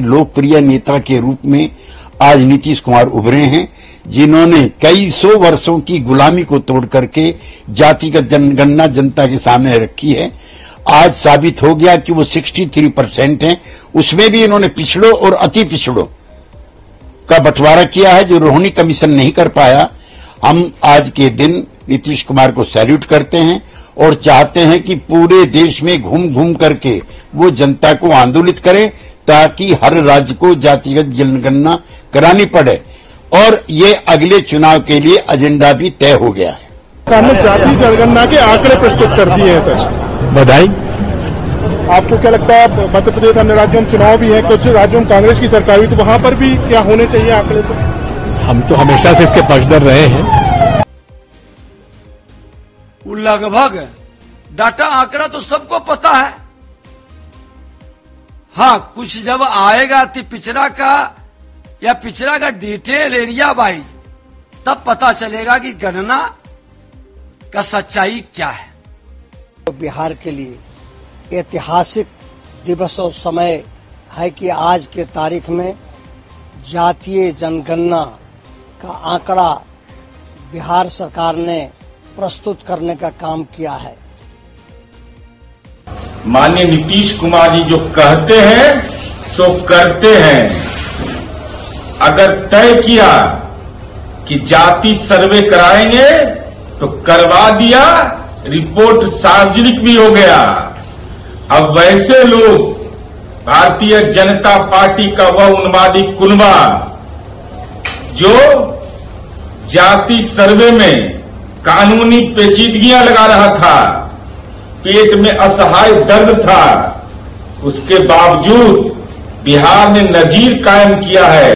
लोकप्रिय नेता के रूप में आज नीतीश कुमार उभरे हैं, जिन्होंने कई सौ वर्षों की गुलामी को तोड़ करके जातिगत जनगणना जनता के सामने रखी है। आज साबित हो गया कि वो 63 परसेंट है। उसमें भी इन्होंने पिछड़ों और अति पिछड़ों का बंटवारा किया है, जो रोहिणी कमीशन नहीं कर पाया। हम आज के दिन नीतीश कुमार को सैल्यूट करते हैं और चाहते हैं कि पूरे देश में घूम घूम करके वो जनता को आंदोलित करें। ताकि हर राज्य को जातिगत जनगणना करानी पड़े। और ये अगले चुनाव के लिए एजेंडा भी तय हो गया है। हमने जाति जनगणना के आंकड़े प्रस्तुत कर दिए हैं सर। बधाई। आपको क्या लगता है मध्य प्रदेश अन्य राज्यों में चुनाव भी है कुछ राज्यों में कांग्रेस की सरकार हुई तो वहाँ पर भी क्या होने चाहिए आंकड़े तो हम तो हमेशा से इसके पक्षधर रहे हैं। लगभग डाटा आंकड़ा तो सबको पता है। हाँ कुछ जब आएगा तो पिछड़ा का, या पिछड़ा का डिटेल एरिया वाइज तब पता चलेगा कि गणना का सच्चाई क्या है। तो बिहार के लिए ऐतिहासिक दिवस और समय है कि आज के तारीख में जातीय जनगणना का आंकड़ा बिहार सरकार ने प्रस्तुत करने का काम किया है। माननीय नीतीश कुमार जी जो कहते हैं, सो करते हैं। अगर तय किया कि जाति सर्वे कराएँगे तो करवा दिया, रिपोर्ट सार्वजनिक भी हो गया। अब वैसे लोग, भारतीय जनता पार्टी का वह उन्मादी कुनबा जो जाति सर्वे में कानूनी पेचीदगियाँ लगा रहा था पेट में असहाय दर्द था। उसके बावजूद बिहार ने नजीर कायम किया है।